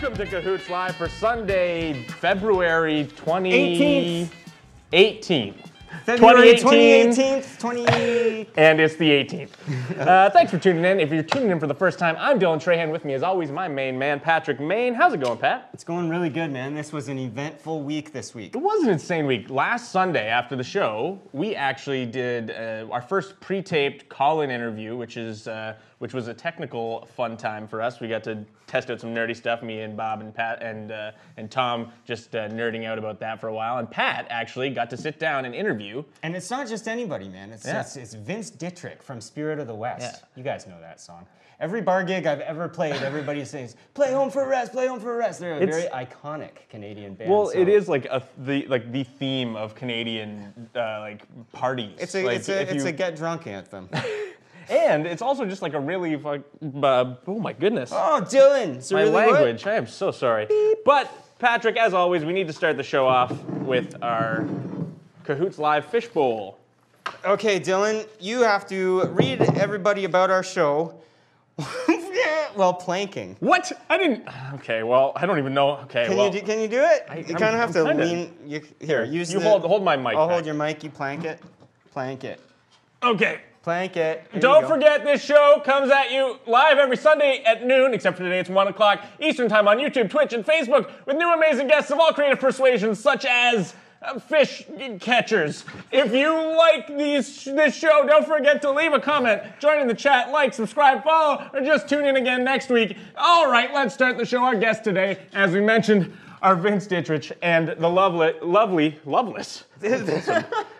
Welcome to Cahoots Live for Sunday, February 20... 18th. February 2018. 2018, 20... And it's the 18th. Uh, thanks for tuning in. If you're tuning in for the first time, I'm Dylan Trahan. With me, as always, my main man, Patrick Main. How's it going, Pat? It's going really good, man. This was an eventful week this week. It was an insane week. Last Sunday after the show, we actually did uh, our first pre-taped call-in interview, which is uh, which was a technical fun time for us. We got to test out some nerdy stuff. Me and Bob and Pat and uh, and Tom just uh, nerding out about that for a while. And Pat actually got to sit down and interview. And it's not just anybody, man. It's, Yeah. it's, it's Vince Ditrich from Spirit of the West. Yeah. You guys know that song. Every bar gig I've ever played, everybody says, play home for a rest, play home for a rest. They're a It's- very iconic Canadian band. Well, so- it is like a the like the theme of Canadian uh, like parties. It's a, Like, it's a, it's you- a get drunk anthem. and it's also just like a really fuck. Uh, oh my goodness. oh, Dylan! It's a My really language. I am so sorry. But Patrick, as always, we need to start the show off with our Cahoots Live Fishbowl. Okay, Dylan, you have to read everybody about our show while planking. What? I didn't. Okay. Well, I don't even know. Okay. Can well, you do, can you do it? I- you I'm- kind of have I'm to kinda- lean. You, here, use you the, hold hold my mic. I'll back. hold your mic. You plank it. Plank it. Okay. Plank it. Here Don't forget, this show comes at you live every Sunday at noon, except for today it's 1 o'clock Eastern Time on YouTube, Twitch, and Facebook with new amazing guests of all creative persuasions, such as uh, fish catchers. If you like these, this show, don't forget to leave a comment, join in the chat, like, subscribe, follow, or just tune in again next week. All right, let's start the show. Our guest today, as we mentioned, are Vince Ditrich and the lovely, lovely, loveless,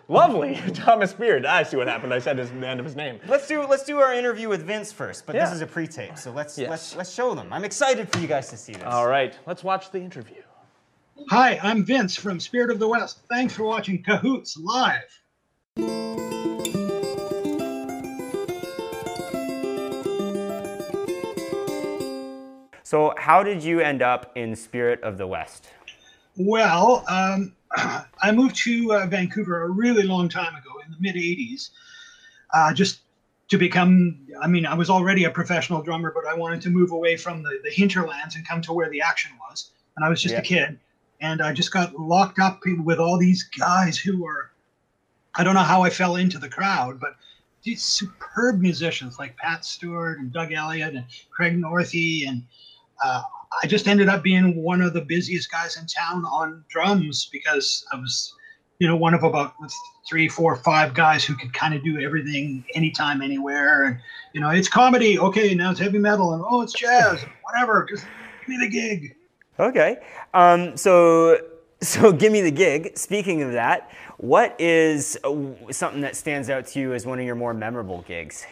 lovely Thomas Beard. I see what happened. I said his, the end of his name. Let's do let's do our interview with Vince first, but Yeah. this is a pre-tape, so let's Yes. let's let's show them. I'm excited for you guys to see this. All right, let's watch the interview. Hi, I'm Vince from Spirit of the West. Thanks for watching Cahoots Live. So, how did you end up in Spirit of the West? Well, um, I moved to uh, Vancouver a really long time ago in the mid 80s, uh, just to become. I mean, I was already a professional drummer, but I wanted to move away from the, the hinterlands and come to where the action was. And I was just Yeah. a kid. And I just got locked up with all these guys who were, I don't know how I fell into the crowd, but these superb musicians like Pat Steward and Doug Elliott and Craig Northey and uh, I just ended up being one of the busiest guys in town on drums because I was, you know, one of about three, four, five guys who could kind of do everything anytime, anywhere. And, you know, it's comedy. Okay, now it's heavy metal. And, oh, it's jazz. Whatever. Just give me the gig. Okay. Um, so, so give me the gig. Speaking of that, what is uh, something that stands out to you as one of your more memorable gigs?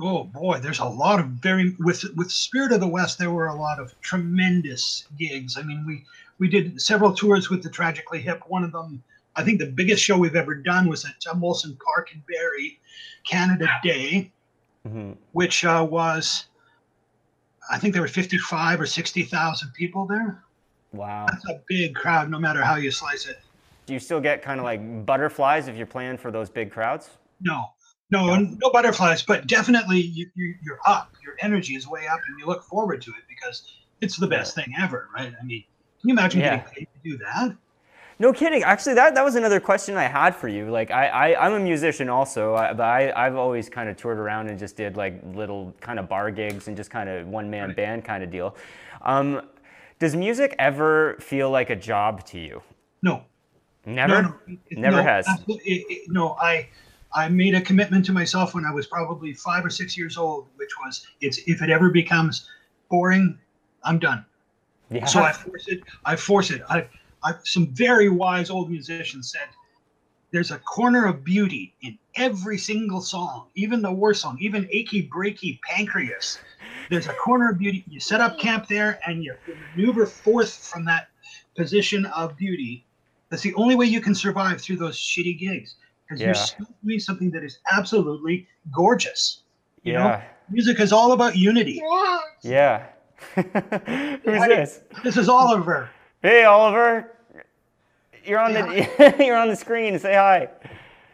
Oh boy, there's a lot of very with with Spirit of the West. There were a lot of tremendous gigs. I mean, we we did several tours with the Tragically Hip. One of them, I think, the biggest show we've ever done was at uh, Molson Park in Barrie, Canada Day, Mhm. which uh, was, I think there were 55 or 60 thousand people there. Wow. That's a big crowd, no matter how you slice it. Do you still get kind of like butterflies if you're playing for those big crowds? No, no, no butterflies, but definitely you, you, you're up. Your energy is way up, and you look forward to it because it's the best thing ever, right? I mean, can you imagine Yeah. getting paid to do that? No kidding. Actually, that, that was another question I had for you. Like, I, I, I'm a musician also, but I, I've always kind of toured around and just did like little kind of bar gigs and just kind of one man Right. band kind of deal. Um, does music ever feel like a job to you? No, Never? no, no, Never no, has. it- it- no, I, I made a commitment to myself when I was probably five or six years old, which was, it's if it ever becomes boring, I'm done. Yeah. So I force it. I force it. I, I, some very wise old musicians said, "There's a corner of beauty in every single song, even the worst song, even achy breaky pancreas. There's a corner of beauty. You set up camp there, and you maneuver forth from that position of beauty. That's the only way you can survive through those shitty gigs because Yeah. you're still doing something that is absolutely gorgeous. You know, yeah. music is all about unity. Yeah. Who's Hi. this? This is Oliver. Hey, Oliver. You're on the you're on the screen. Say hi.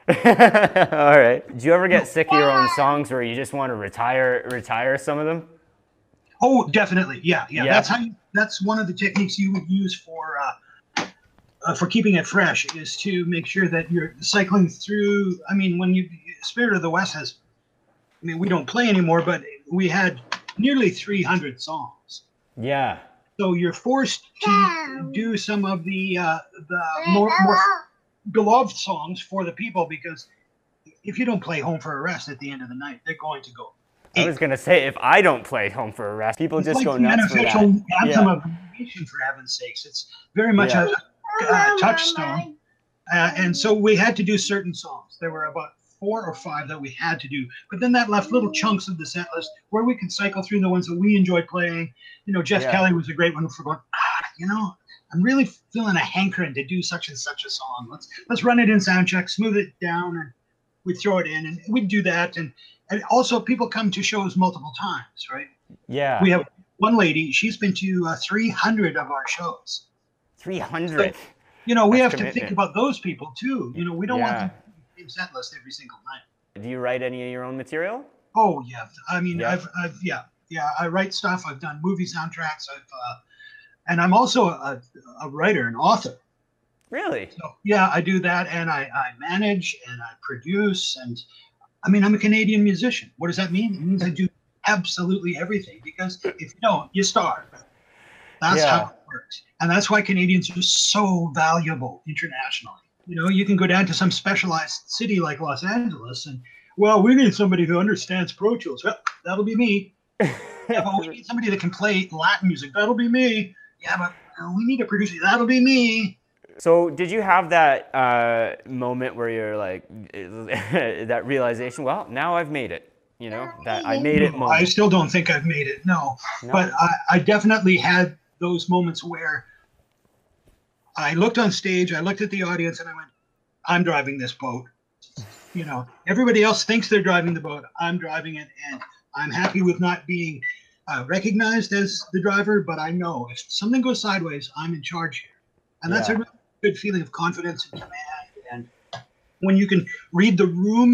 All right. Do you ever get sick of your own songs where you just want to retire retire some of them? Oh, definitely. Yeah, yeah. Yeah. That's how you that's one of the techniques you would use for uh, uh, for keeping it fresh is to make sure that you're cycling through. I mean, when you Spirit of the West has, I mean, we don't play anymore, but we had nearly 300 songs. Yeah. So you're forced to do some of the uh, the more, more beloved songs for the people because if you don't play Home for a Rest at the end of the night, they're going to go. I was gonna say if I don't play Home for a Rest, people It's just like go nuts for that. anthem Yeah. of the nation, for heaven's sakes. It's very much Yeah. a, a touchstone. Uh, and so we had to do certain songs. There were about four or five that we had to do, but then that left little chunks of the set list where we could cycle through the ones that we enjoyed playing. You know, Jeff Yeah. Kelly was a great one for going. Ah, you know, I'm really feeling a hankering to do such and such a song. Let's let's run it in sound check, smooth it down, and we'd throw it in, and we'd do that. And and also people come to shows multiple times, right? Yeah. We have one lady. She's been to uh, 300 of our shows. 300. You know, we That's have to think about those people too. You know, we don't Yeah. want them to set list every single night. Do you write any of your own material? Oh yeah, I mean, Yeah. I've, I've yeah, yeah. I write stuff. I've done movie soundtracks. I've, uh, and I'm also a, a writer, an author. Really? So yeah, I do that, and I, I manage and I produce, and I mean, I'm a Canadian musician. What does that mean? It means I do absolutely everything because if you don't, you starve. That's Yeah. how and that's why Canadians are so valuable internationally. You know, you can go down to some specialized city like Los Angeles, and well, we need somebody who understands Pro Tools. Well, that'll be me. Yeah, but we need somebody that can play Latin music. That'll be me. Yeah, but uh, we need a producer. That'll be me. So, did you have that uh, moment where you're like, that realization? Well, now I've made it. You know, that I made it. I still don't think I've made it. No, No? but I, I definitely had those moments where I looked on stage, I looked at the audience, and I went, "I'm driving this boat." You know, everybody else thinks they're driving the boat. I'm driving it, and I'm happy with not being uh, recognized as the driver. But I know if something goes sideways, I'm in charge here, and that's Yeah. a really good feeling of confidence and command. And when you can read the room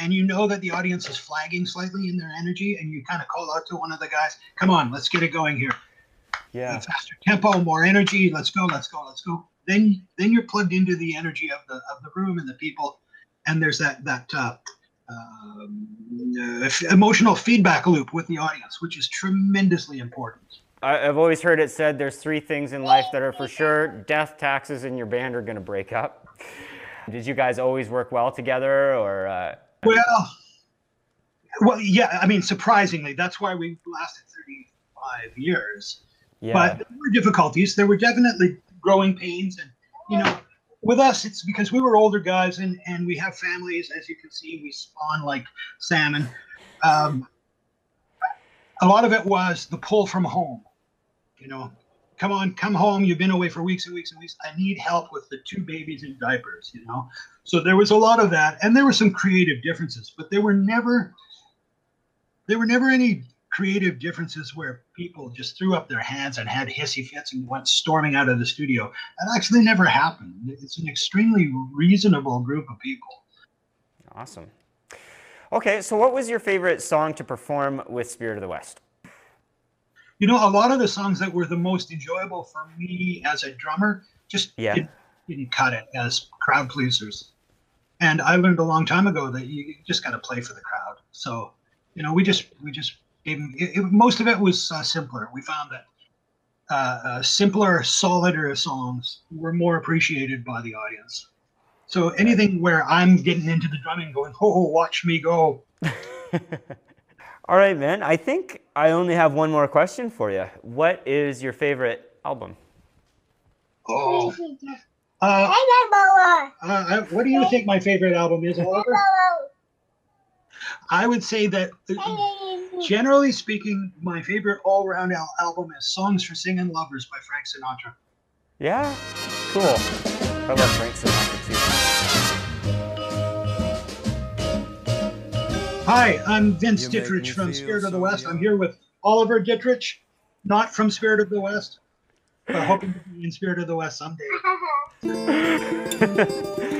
and you know that the audience is flagging slightly in their energy, and you kind of call out to one of the guys, "Come on, let's get it going here. Yeah. Faster tempo, more energy. Let's go, let's go, let's go." Then, then you're plugged into the energy of the of the room and the people, and there's that that uh, um, uh, f- emotional feedback loop with the audience, which is tremendously important. I, I've always heard it said there's three things in life that are for sure: death, taxes, and your band are gonna break up. Did you guys always work well together, or? Uh, Well, well, yeah. I mean, surprisingly, that's why we lasted 35 years. Yeah. But there were difficulties. There were definitely growing pains, and you know, with us, it's because we were older guys and and we have families. As you can see, we spawn like salmon. Um, a lot of it was the pull from home. You know, come on, come home. You've been away for weeks and weeks and weeks. I need help with the two babies in diapers. You know, so there was a lot of that, and there were some creative differences, but there were never there were never any creative differences where people just threw up their hands and had hissy fits and went storming out of the studio. That actually never happened. It's an extremely reasonable group of people. awesome. Okay, so what was your favorite song to perform with Spirit of the West? You know, a lot of the songs that were the most enjoyable for me as a drummer just Yeah. didn't, didn't cut it as crowd pleasers. And I learned a long time ago that you just got to play for the crowd. So, you know, we just we just gave 'em- it, it, most of it was uh, simpler. We found that uh, uh, simpler, solider songs were more appreciated by the audience. So anything where I'm getting into the drumming, going, "Oh, watch me go," All right, man. I think I only have one more question for you. What is your favorite album? oh. Uh, uh, uh, what do you think my favorite album is, Oliver? I would say that, uh, generally speaking, my favorite all-round al- album is "Songs for Swinging Lovers" by Frank Sinatra. Yeah? Cool. I love Frank Sinatra too. Hi, I'm Vince You Ditrich from feel Spirit of the so West. I'm here with Oliver Ditrich, not from Spirit of the West, but hoping to be in Spirit of the West someday.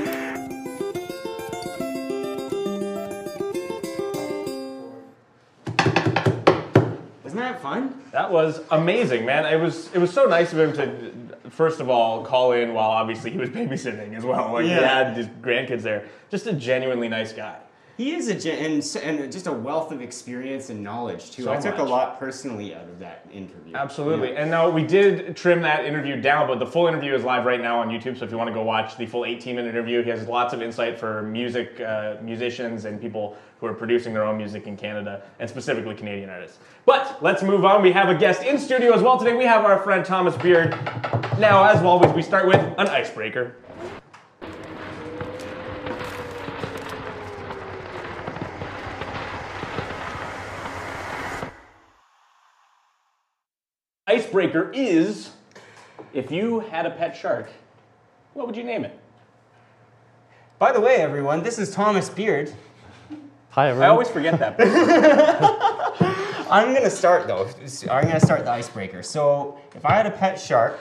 that fun? That was amazing, man. It was it was so nice of him to first of all call in while obviously he was babysitting as well. Like he had his grandkids there. Just a genuinely nice guy. He is a gen- and, and just a wealth of experience and knowledge too. So I took much. a lot personally out of that interview. Absolutely. Yeah. And now we did trim that interview down, but the full interview is live right now on YouTube. So if you want to go watch the full 18 minute interview, he has lots of insight for music, uh, musicians, and people who are producing their own music in Canada, and specifically Canadian artists. But let's move on. We have a guest in studio as well today. We have our friend Thomas Beard. Now, as always, we start with an icebreaker. Icebreaker is if you had a pet shark, what would you name it? By the way, everyone, this is Thomas Beard. Hi, everyone. I always forget that. I'm gonna start though. I'm gonna start the icebreaker. So, if I had a pet shark,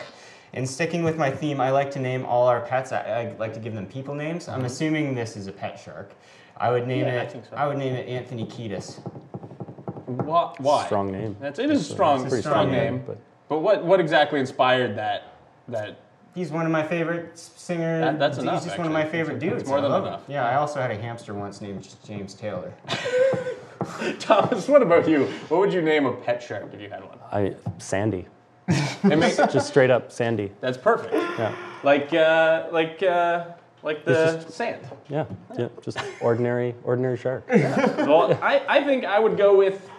and sticking with my theme, I like to name all our pets. I, I like to give them people names. I'm assuming this is a pet shark. I would name Mm-hmm. Yeah, it. think so. I would name it Anthony Kiedis. Why? Why? Strong name. That's it is a strong, It's a strong, strong name. name. but But what what exactly inspired that that He's one of my favorite singers. That- that's He's enough, just one of my favorite That's- dudes. that's more than love him. enough. Yeah, I also had a hamster once named James Taylor. Thomas, what about you? What would you name a pet shark if you had one? I Sandy, It makes, just straight up Sandy. that's perfect. Yeah, Like uh, like uh, like the It's sand. yeah, yeah. Just ordinary, ordinary shark. Well, I, I think I would go with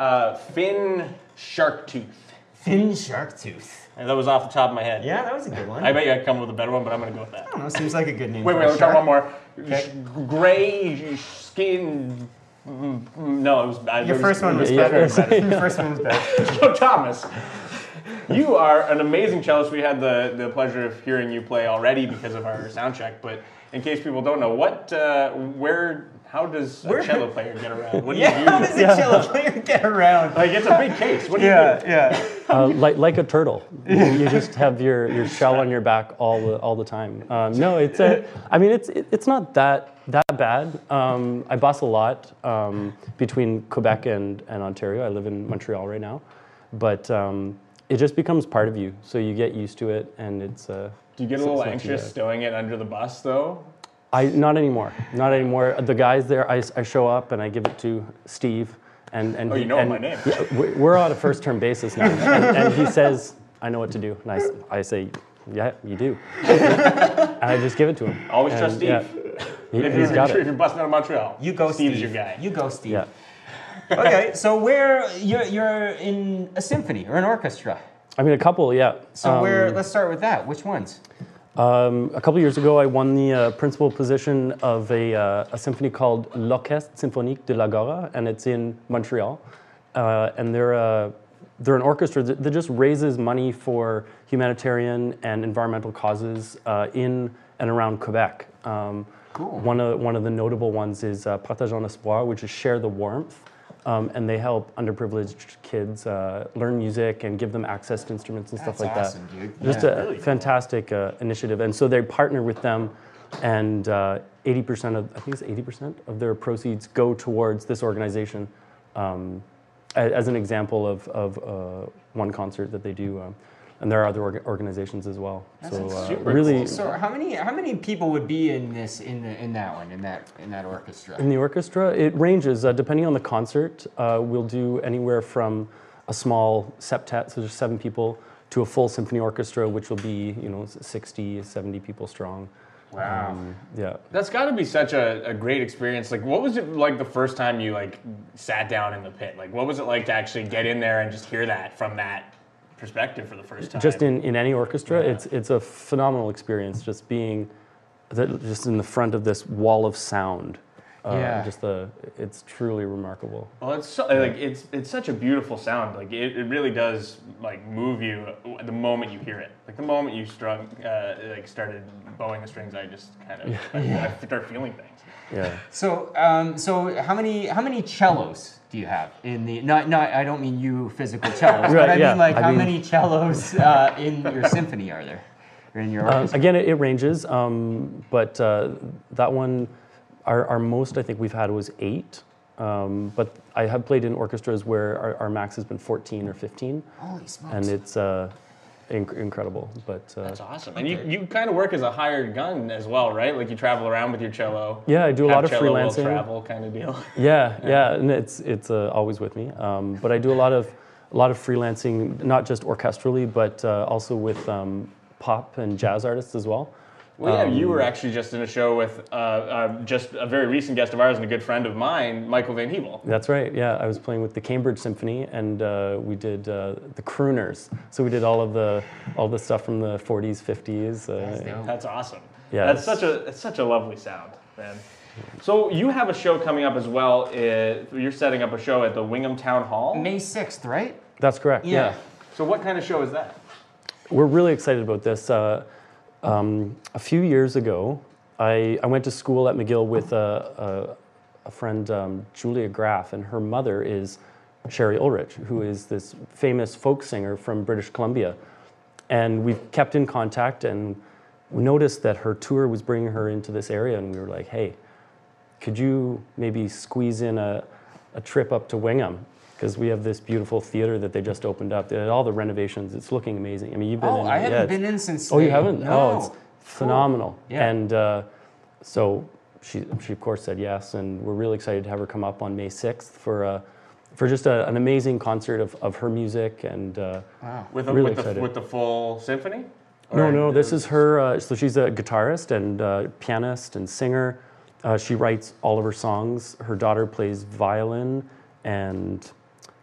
uh, Finn Shark Tooth. Finn Sharktooth. And that was off the top of my head. Yeah, that was a good one. I bet you I'd come up with a better one, but I'm gonna go with that. I don't know. Seems like a good name. Wait, wait, me try one more. Okay. Sh- Gray skin. No, it was bad. Your first one was better. Your first one was better. So Thomas, you are an amazing cellist. We had the, the pleasure of hearing you play already because of our sound check. But in case people don't know, what, uh, where, how does a Where- cello player get around? What do Yeah, you how does a cello player get around? Like it's a big case. What do you Yeah, do? yeah. Uh, like like a turtle. You just have your, your shell on your back all the all the time. Um, no, it's a. I mean, it's it, it's not that that bad. Um, I bus a lot um, between Quebec and, and Ontario. I live in Montreal right now, but um, it just becomes part of you. So you get used to it, and it's. Uh, Do you get a little it's not too anxious bad. stowing it under the bus though? I not anymore. Not anymore. The guys there, I, I show up and I give it to Steve, and and Oh, he- you know and- my name. Yeah, we- we're on a first term basis now, and, and he says, "I know what to do," and I say, "Yeah, you do," and I just give it to him. Always And, trust Steve. yeah, he, If has you're, got if it. you're busting out of Montreal, You go, Steve's Steve. your guy. You go, Steve. Yeah. okay, so where you're you're in a symphony or an orchestra. I mean, a couple, yeah. So Um, where? Let's start with that. Which ones? Um, a couple years ago, I won the uh, principal position of a, uh, a symphony called L'Orchestre Symphonique de l'Agora, and it's in Montreal. Uh, and they're, uh, they're an orchestra that, that just raises money for humanitarian and environmental causes uh, in and around Quebec. Um, Cool. One of, one of the notable ones is uh, Partageons l'Espoir, which is Share the Warmth. Um, and they help underprivileged kids uh, learn music and give them access to instruments and stuff That's like awesome, that. dude. Just Yeah. a fantastic uh, initiative. And so they partner with them, and uh, 80% of, I think it's 80% of their proceeds go towards this organization um, as an example of, of uh, one concert that they do. Um, and there are other org- organizations as well. so uh, super really, cool. So how many how many people would be in this in the, in that one in that in that orchestra? In the orchestra, it ranges uh, depending on the concert. Uh, we'll do anywhere from a small septet, so just seven people, to a full symphony orchestra, which will be you know 60, 70 people strong. Wow. Um, yeah. That's got to be such a, a great experience. Like, what was it like the first time you like sat down in the pit? Like, what was it like to actually get in there and just hear that from that perspective for the first time? Just in, in any orchestra, it's it's a phenomenal experience. Just being, the, just in the front of this wall of sound. Uh, Yeah. Just the, it's truly remarkable. Well, it's so, like it's it's such a beautiful sound. Like it, it really does like move you the moment you hear it. Like the moment you strung uh, like started bowing the strings, I just kind of I, I start feeling things. Yeah. So um, so how many how many cellos do you have in the not not I don't mean you physical cellos, but I yeah. mean like I how mean- many cellos uh, in your symphony are there? Or in your Uh, orchestra? again, it, it ranges, um, but uh, that one, our, our most I think we've had was eight. Um, but I have played in orchestras where our, our max has been 14 or 15, Holy smokes. and it's uh, inc- incredible. But uh, That's awesome. And you, you kind of work as a hired gun as well, right? Like you travel around with your cello. yeah, I do a lot of cello freelancing. travel kind of deal. Yeah, yeah, and it's it's uh, always with me. Um, but I do a lot of a lot of freelancing, not just orchestrally, but uh, also with um, pop and jazz artists as well. Well, yeah, you Um, were actually just in a show with uh, uh, just a very recent guest of ours and a good friend of mine, Michael Van Hebel. That's right. Yeah, I was playing with the Cambridge Symphony, and uh, we did uh, the crooners. So we did all of the all the stuff from the 40s, 50s. Uh, dope. That's awesome. Yeah, that's such a it's such a lovely sound, man. So you have a show coming up as well. Uh, you're setting up a show at the Wingham Town Hall. May 6th, right? that's correct. yeah. So what kind of show is that? We're really excited about this. Um, a few years ago, I, I went to school at McGill with a, a, a friend, um, Julia Graff, and her mother is Shari Ulrich, who is this famous folk singer from British Columbia. And we've kept in contact, and we noticed that her tour was bringing her into this area, and we were like, hey, could you maybe squeeze in a, a trip up to Wingham? Because we have this beautiful theater that they just opened up. They had all the renovations. It's looking amazing. I mean, you've been Oh, in. I haven't Yeah, been in since. Oh, you haven't? No. Oh, it's phenomenal. Yeah. And uh, so she, she, of course, said yes. And we're really excited to have her come up on May 6th for, uh, for just a, an amazing concert of, of her music. And uh, Wow. With a, Really with, the, with the full symphony? no, no, this is her. Uh, so she's a guitarist and uh, pianist and singer. Uh, she writes all of her songs. Her daughter plays violin and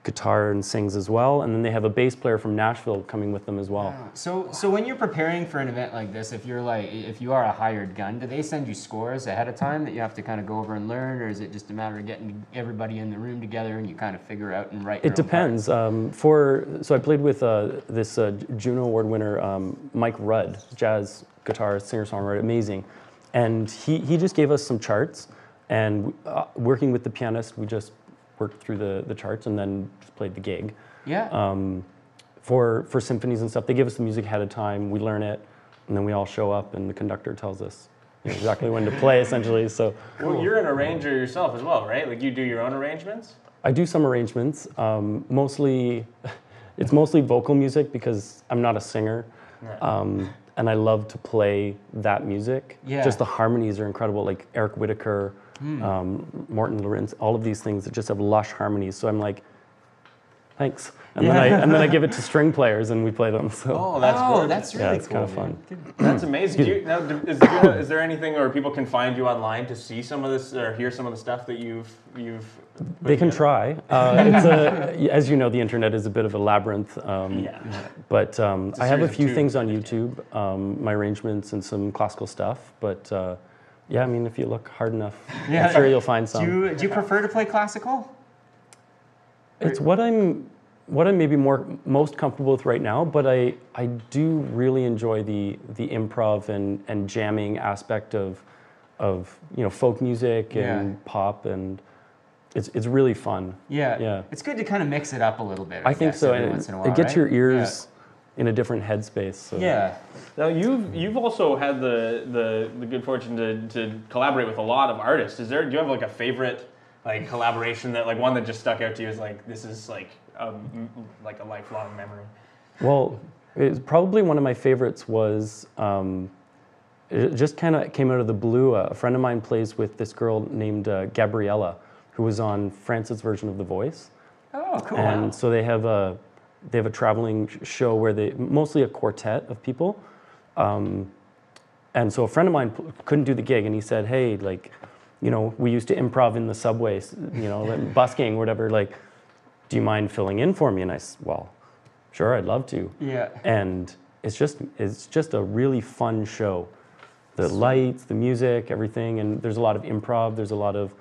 guitar and sings as well. And then they have a bass player from Nashville coming with them as well. So, so when you're preparing for an event like this, if you're like, if you are a hired gun, do they send you scores ahead of time that you have to kind of go over and learn, or is it just a matter of getting everybody in the room together and you kind of figure out and write? It depends. Um, for so I played with uh, this uh, Juno Award winner um, Mike Rud, jazz guitarist, singer songwriter, amazing, and he he just gave us some charts, and uh, working with the pianist, we just worked through the the charts and then just played the gig. Yeah. Um, for for symphonies and stuff, they give us the music ahead of time. We learn it, and then we all show up, and the conductor tells us exactly when to play, essentially. So. Well, you're an arranger yourself as well, right? Like you do your own arrangements? I do some arrangements. Um, mostly, it's mostly vocal music because I'm not a singer, um, and I love to play that music. Yeah. Just the harmonies are incredible. Like Eric Whitacre, um, Morten Lauridsen, all of these things that just have lush harmonies. So I'm like, thanks, and then I and then I give it to string players and we play them. So Oh, that's oh, gorgeous. that's really yeah, it's cool. kind of man. fun. That's amazing. Do you, now, do- is, there, is there anything, or people can find you online to see some of this, or hear some of the stuff that you've you've? They can together? try. Uh, it's a, as you know, the internet is a bit of a labyrinth. Um, Yeah. But um, a I have a few things on YouTube, um, my arrangements and some classical stuff. But uh, yeah, I mean, if you look hard enough, Yeah. I'm sure you'll find Do some. you, do you prefer to play classical? It's what I'm, what I'm maybe more most comfortable with right now. But I, I do really enjoy the the improv and, and jamming aspect of, of you know folk music and Yeah. pop and. It's, it's really fun. Yeah. Yeah. It's good to kind of mix it up a little bit. I think guess, so. Every and once in a while, it gets right? your ears in a different headspace. So. Yeah. Now you've you've also had the the, the good fortune to, to collaborate with a lot of artists. Is there do you have like a favorite like collaboration that like one that just stuck out to you is like this is like um, like a lifelong memory? Well, it's probably one of my favorites was um, it just kind of came out of the blue. A friend of mine plays with this girl named uh, Gabriella, who was on France's version of The Voice, Oh, cool. and so they have a they have a traveling show where they mostly a quartet of people. Um, and so a friend of mine p- couldn't do the gig, and he said, "Hey, like, you know, we used to improv in the subways, you know, like busking, whatever. Like, do you mind filling in for me?" And I said, "Well, sure, I'd love to." Yeah. And it's just it's just a really fun show. The lights, the music, everything, and there's a lot of improv. There's a lot of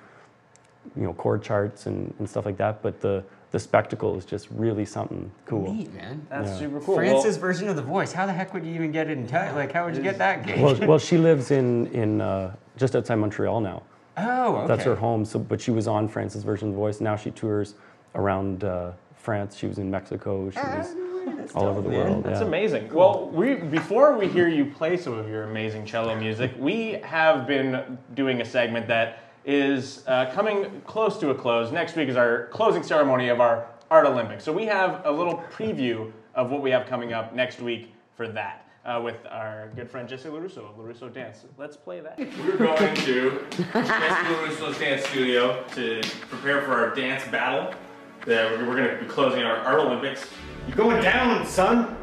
you know chord charts and, and stuff like that. But the the spectacle is just really something cool. Neat, man. That's Yeah. super cool. France's version of The Voice. How the heck would you even get it in touch? Like, how would you get that gig? Well, well, she lives in in uh, just outside Montreal now. oh, okay. That's her home. So, but she was on France's version of The Voice. Now she tours around uh, France. She was in Mexico. She was all over the dope, man. world. That's yeah. amazing. Well, we before we hear you play some of your amazing cello music, we have been doing a segment that is uh, coming close to a close. Next week is our closing ceremony of our Art Olympics. So we have a little preview of what we have coming up next week for that. Uh, with our good friend Jesse LaRusso of LaRusso Dance. Let's play that. We're going to Jesse LaRusso's dance studio to prepare for our dance battle. That we're, we're going to be closing our Art Olympics. You're going down, son.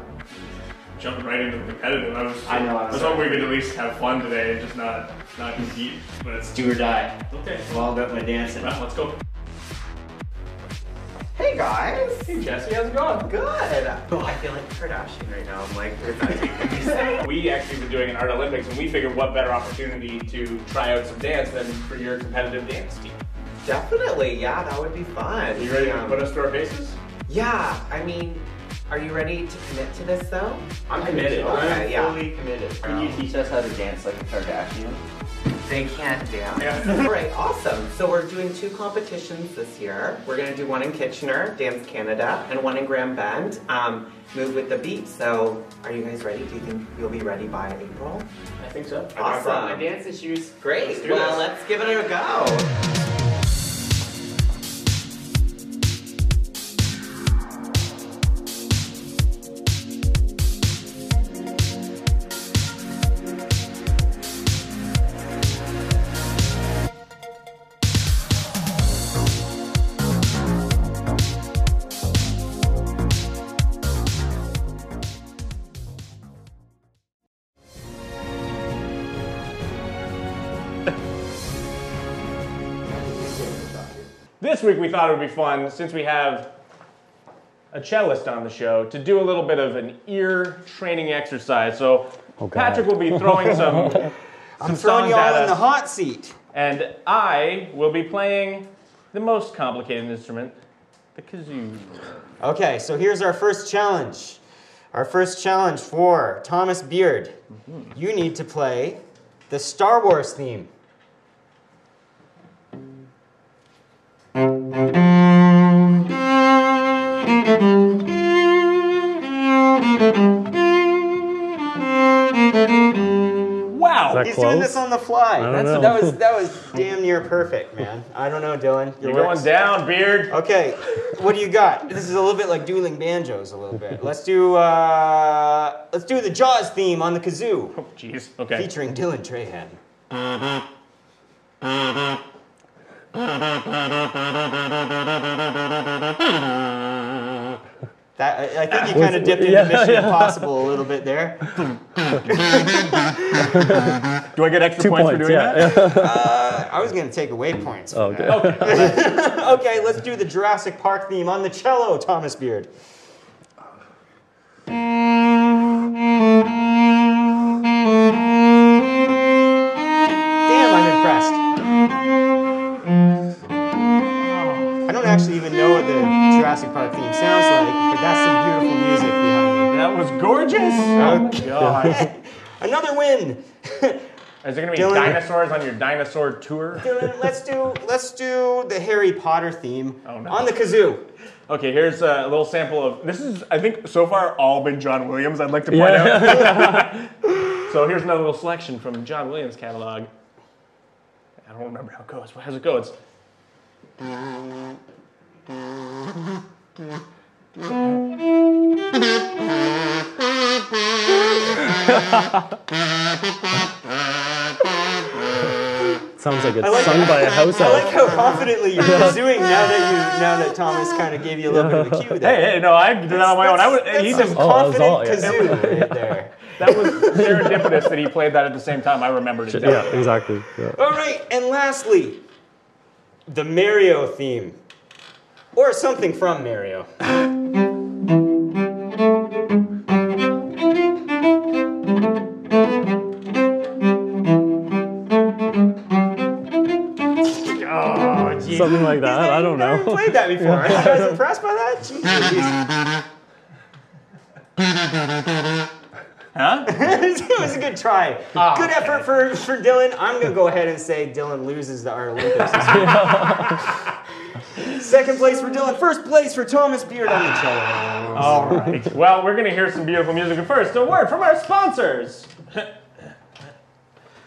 Jumping right into the competitive. I was, I know, I'm I was hoping we could at least have fun today and just not not compete. But it's Do or die. okay. I'm all about my dancing. Well, let's go. Hey guys! Hey Jesse, how's it going? Good! Oh, I feel like Kardashian right now. I'm like, where's that taking me? We actually been doing an art Olympics, and we figured what better opportunity to try out some dance than for your competitive dance team. Definitely, yeah, that would be fun. Are you ready to Um, put us through our paces? Yeah, I mean, are you ready to commit to this though? I'm committed. Okay, I'm yeah. fully committed. Can you teach us how to dance like a Kardashian? They can't dance. Yeah. All right, awesome. So we're doing two competitions this year. We're gonna do one in Kitchener, Dance Canada, and one in Grand Bend, um, Move with the Beat. So are you guys ready? Do you think you'll be ready by April? I think so. Awesome. my dancing shoes. Great. Let's well, this. let's give it a go. This week we thought it would be fun, since we have a cellist on the show, to do a little bit of an ear training exercise. So Oh, Patrick will be throwing some, some I'm throwing songs you all in us, the hot seat. and I will be playing the most complicated instrument, the kazoo. Okay, so here's our first challenge. Our first challenge for Thomas Beard. Mm-hmm. You need to play the Star Wars theme. He's doing this on the fly. That's, know. that was that was damn near perfect, man. I don't know, Dylan. You're going down, Beard. Okay, what do you got? This is a little bit like dueling banjos, a little bit. Let's do uh, let's do the Jaws theme on the kazoo, Oh, jeez. Okay. featuring Dylan Trahan. That I, I think you kind of dipped into yeah, Mission yeah. Impossible a little bit there. Do I get extra Two points, points, for doing yeah. that? Uh, I was gonna take away points. Oh, from okay. okay, let's do the Jurassic Park theme on the cello, Thomas Beard. Damn, I'm impressed. I don't actually even know what the Jurassic Park theme sounds like, That was gorgeous. Oh, God. Another win. Is there gonna be Dylan- dinosaurs on your dinosaur tour? Dylan, let's do let's do the Harry Potter theme Oh, no. on the kazoo. Okay, here's a little sample of this is I think so far all been John Williams. I'd like to point Yeah. out. so here's another little selection from John Williams catalog. I don't remember how it goes. How does it go? It's Sounds like it's like- sung by a house elf. I like how confidently you're kazooing now that you now that Thomas kind of gave you a little bit of a cue there. hey, hey, no, I did that on my own. I would, That's he some just Oh, confident all, yeah. kazoo right there. that was serendipitous that he played that at the same time. I remembered it. Yeah, exactly. Yeah. All right, and lastly, the Mario theme, or something from Mario. Like that. I don't know. Never know. played that before. Are you guys impressed by that? Jeez. Huh? it was a good try. Ah, good effort for, for Dylan. I'm gonna go ahead and say Dylan loses the Art Olympics. this. Second place for Dylan. First place for Thomas Beard on the cello. All right. Well, we're gonna hear some beautiful music. But first, a word from our sponsors.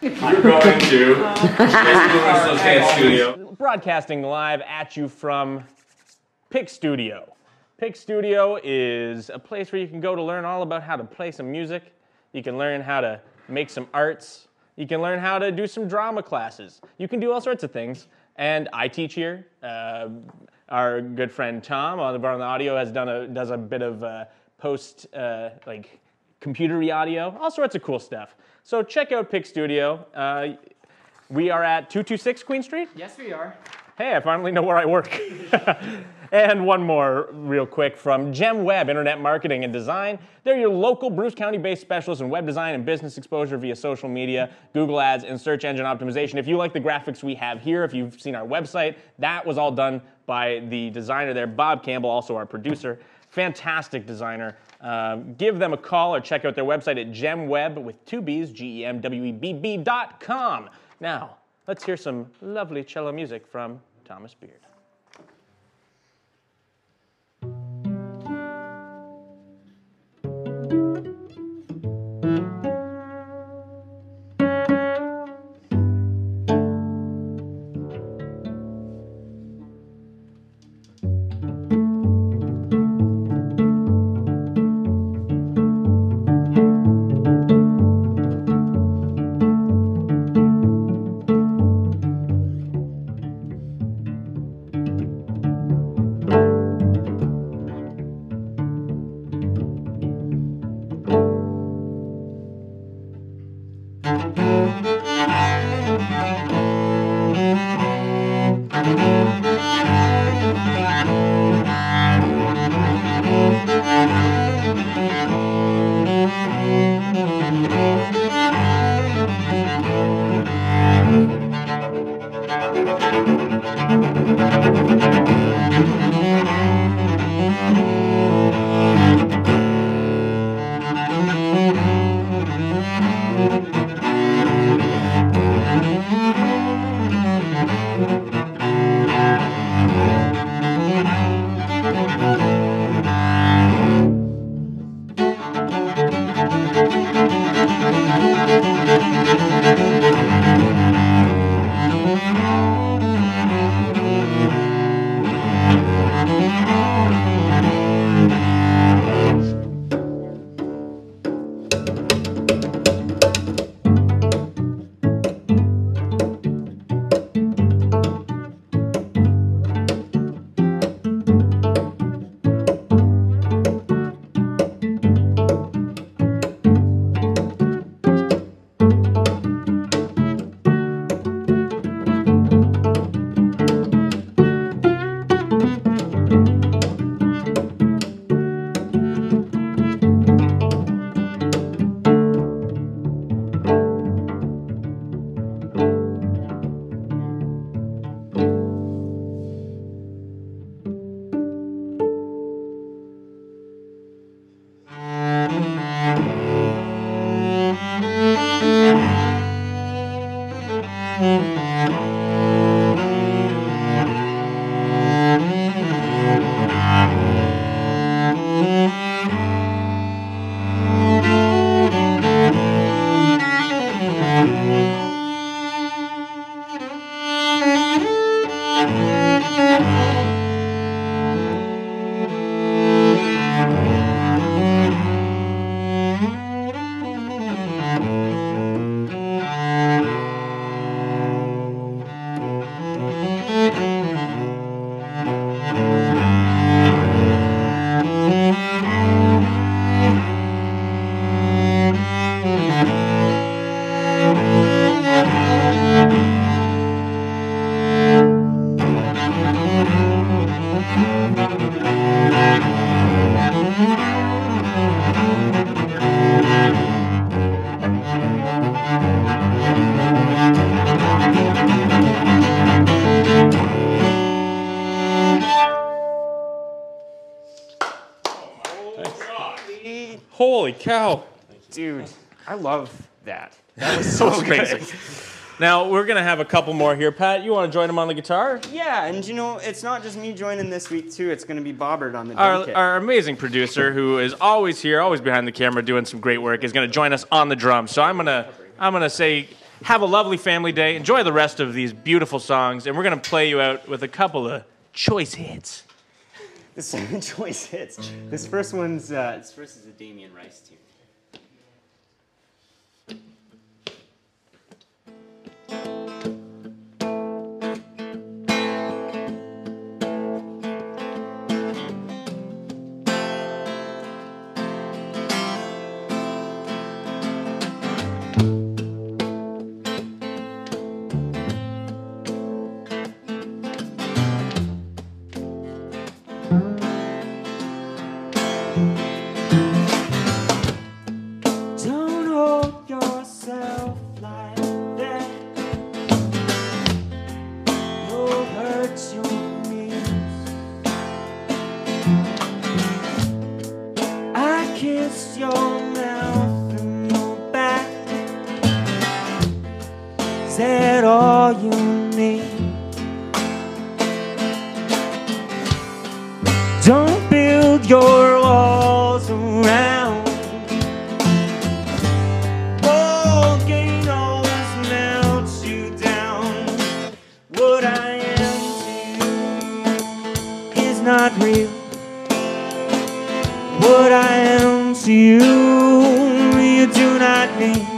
You're going to Dance Dance Studio. Broadcasting live at you from Pick Studio. Pick Studio is a place where you can go to learn all about how to play some music. You can learn how to make some arts. You can learn how to do some drama classes. You can do all sorts of things. And I teach here. Uh, our good friend Tom on the, Bar on the audio has done a does a bit of uh, post uh, like computery audio, all sorts of cool stuff. So check out Pick Studio. We are at 226 Queen Street. Yes, we are. Hey, I finally know where I work. and one more, real quick, from Gem Webb Internet Marketing and Design. They're your local Bruce County based specialists in web design and business exposure via social media, Google Ads, and search engine optimization. If you like the graphics we have here, if you've seen our website, that was all done by the designer there, Bob Campbell, also our producer. Fantastic designer. Um, give them a call or check out their website at gemwebb with two B's, G E M W E B B dot com. Now, let's hear some lovely cello music from Thomas Beard. Love that. That was so amazing. Now, we're going to have a couple more here. Pat, you want to join him on the guitar? Yeah, and you know, it's not just me joining this week too. It's going to be Bobbert on the drum Our, kit. our amazing producer, who is always here, always behind the camera, doing some great work, is going to join us on the drums. So I'm going to I'm going to say Have a lovely family day. Enjoy the rest of these beautiful songs, and we're gonna play you out with a couple of choice hits. This choice hits. This first one's uh, this first is a Damien Rice tune. What I am to you, you do not need.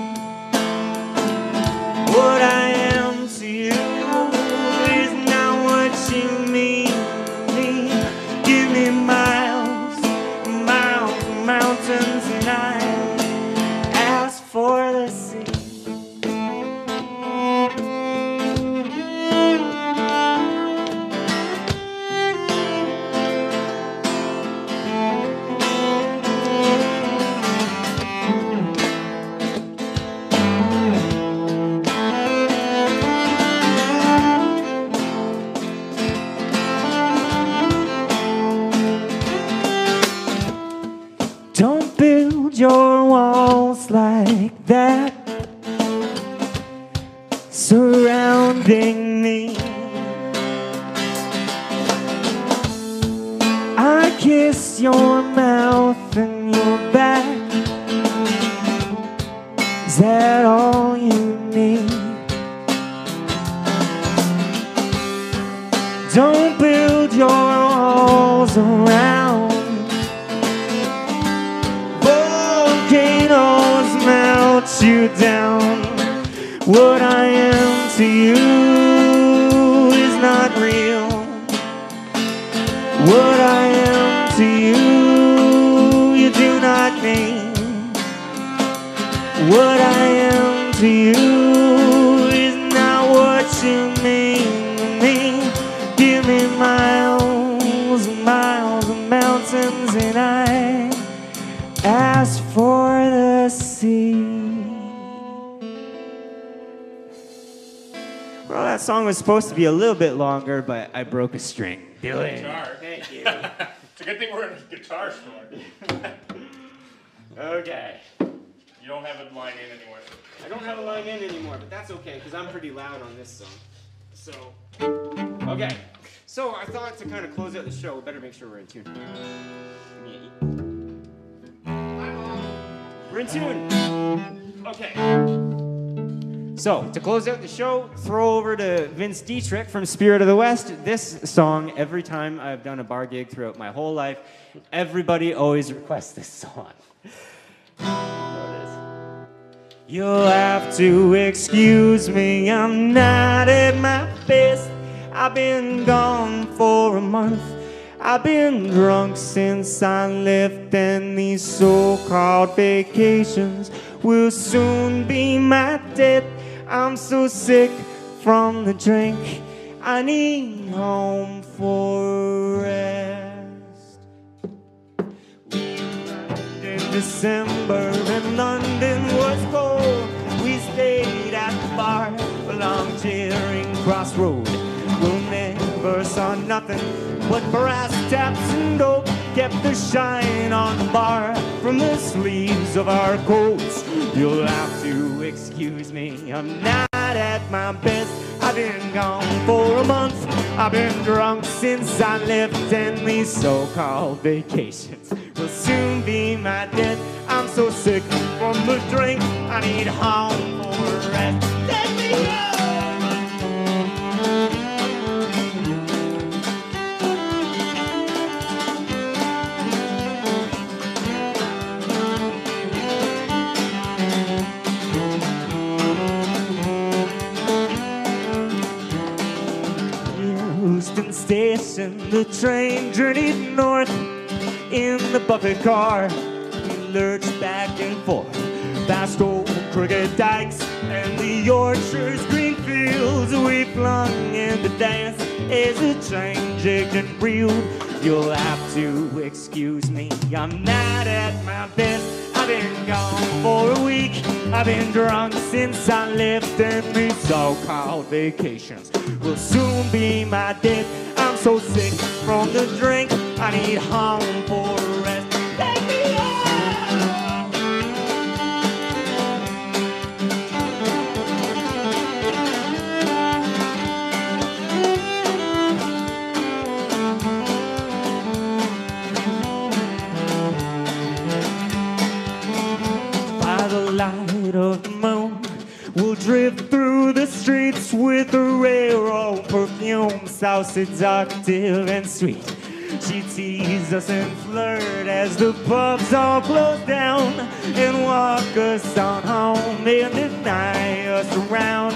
Walls around volcanoes melt you down. What I am to you is not real. What that song was supposed to be a little bit longer, but I broke a string. Dylan. Thank you. It's a good thing we're in a guitar store. Okay. You don't have a line in anymore. I don't have a line in anymore, but that's okay because I'm pretty loud on this song. So, okay. So I thought to kind of close out the show, we better make sure we're in tune. We're in tune. Okay. So, to close out the show, throw over to Vince Ditrich from Spirit of the West. This song, every time I've done a bar gig throughout my whole life, everybody always requests this song. You'll have to excuse me, I'm not at my best. I've been gone for a month. I've been drunk since I left, and these so called vacations will soon be my death. I'm so sick from the drink, I need home for rest. We arrived in December and London was cold. We stayed at the bar along Charing Cross Road. We'll never saw nothing but brass taps and oak. Kept the shine on the bar from the sleeves of our coats. You'll have to excuse me, I'm not at my best. I've been gone for a month. I've been drunk since I left, and these so-called vacations will soon be my death. I'm so sick from the drink. I need home for rest. The train journeyed north in the buffet car. We lurched back and forth past old crooked dikes and the orchards, green fields we flung into dance as the train jigged and reeled. You'll have to excuse me, I'm not at my best. I've been gone for a week. I've been drunk since I left, and these so-called vacations will soon be my death. So sick from the drink. I need home for rest. Take me by the light of the moon. We'll drift through the streets with a railroad perfume, so seductive and sweet. She teased us and flirt as the pubs all close down and walk us on home and deny us around.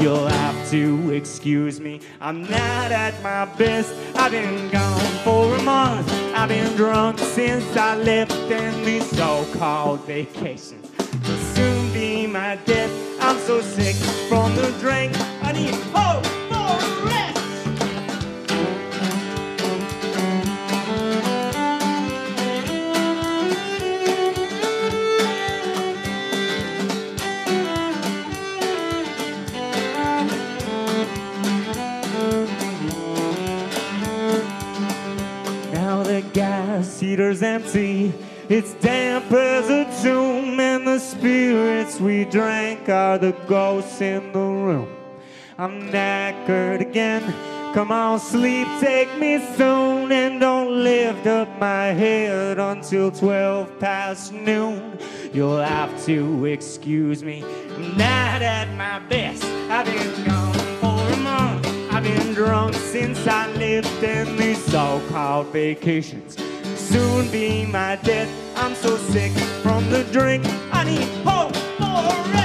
You'll have to excuse me, I'm not at my best. I've been gone for a month. I've been drunk since I left, and these so-called vacations will soon be my death. I'm so sick from the drink. I need hope for a rest. Gas empty. It's damp as a tomb, and the spirits we drank are the ghosts in the room. I'm knackered again. Come on, sleep, take me soon, and don't lift up my head until 12 past noon. You'll have to excuse me, I'm not at my best. I've been gone for a month. I've been drunk since I left, and these so-called vacations soon be my death. I'm so sick from the drink. I need hope for a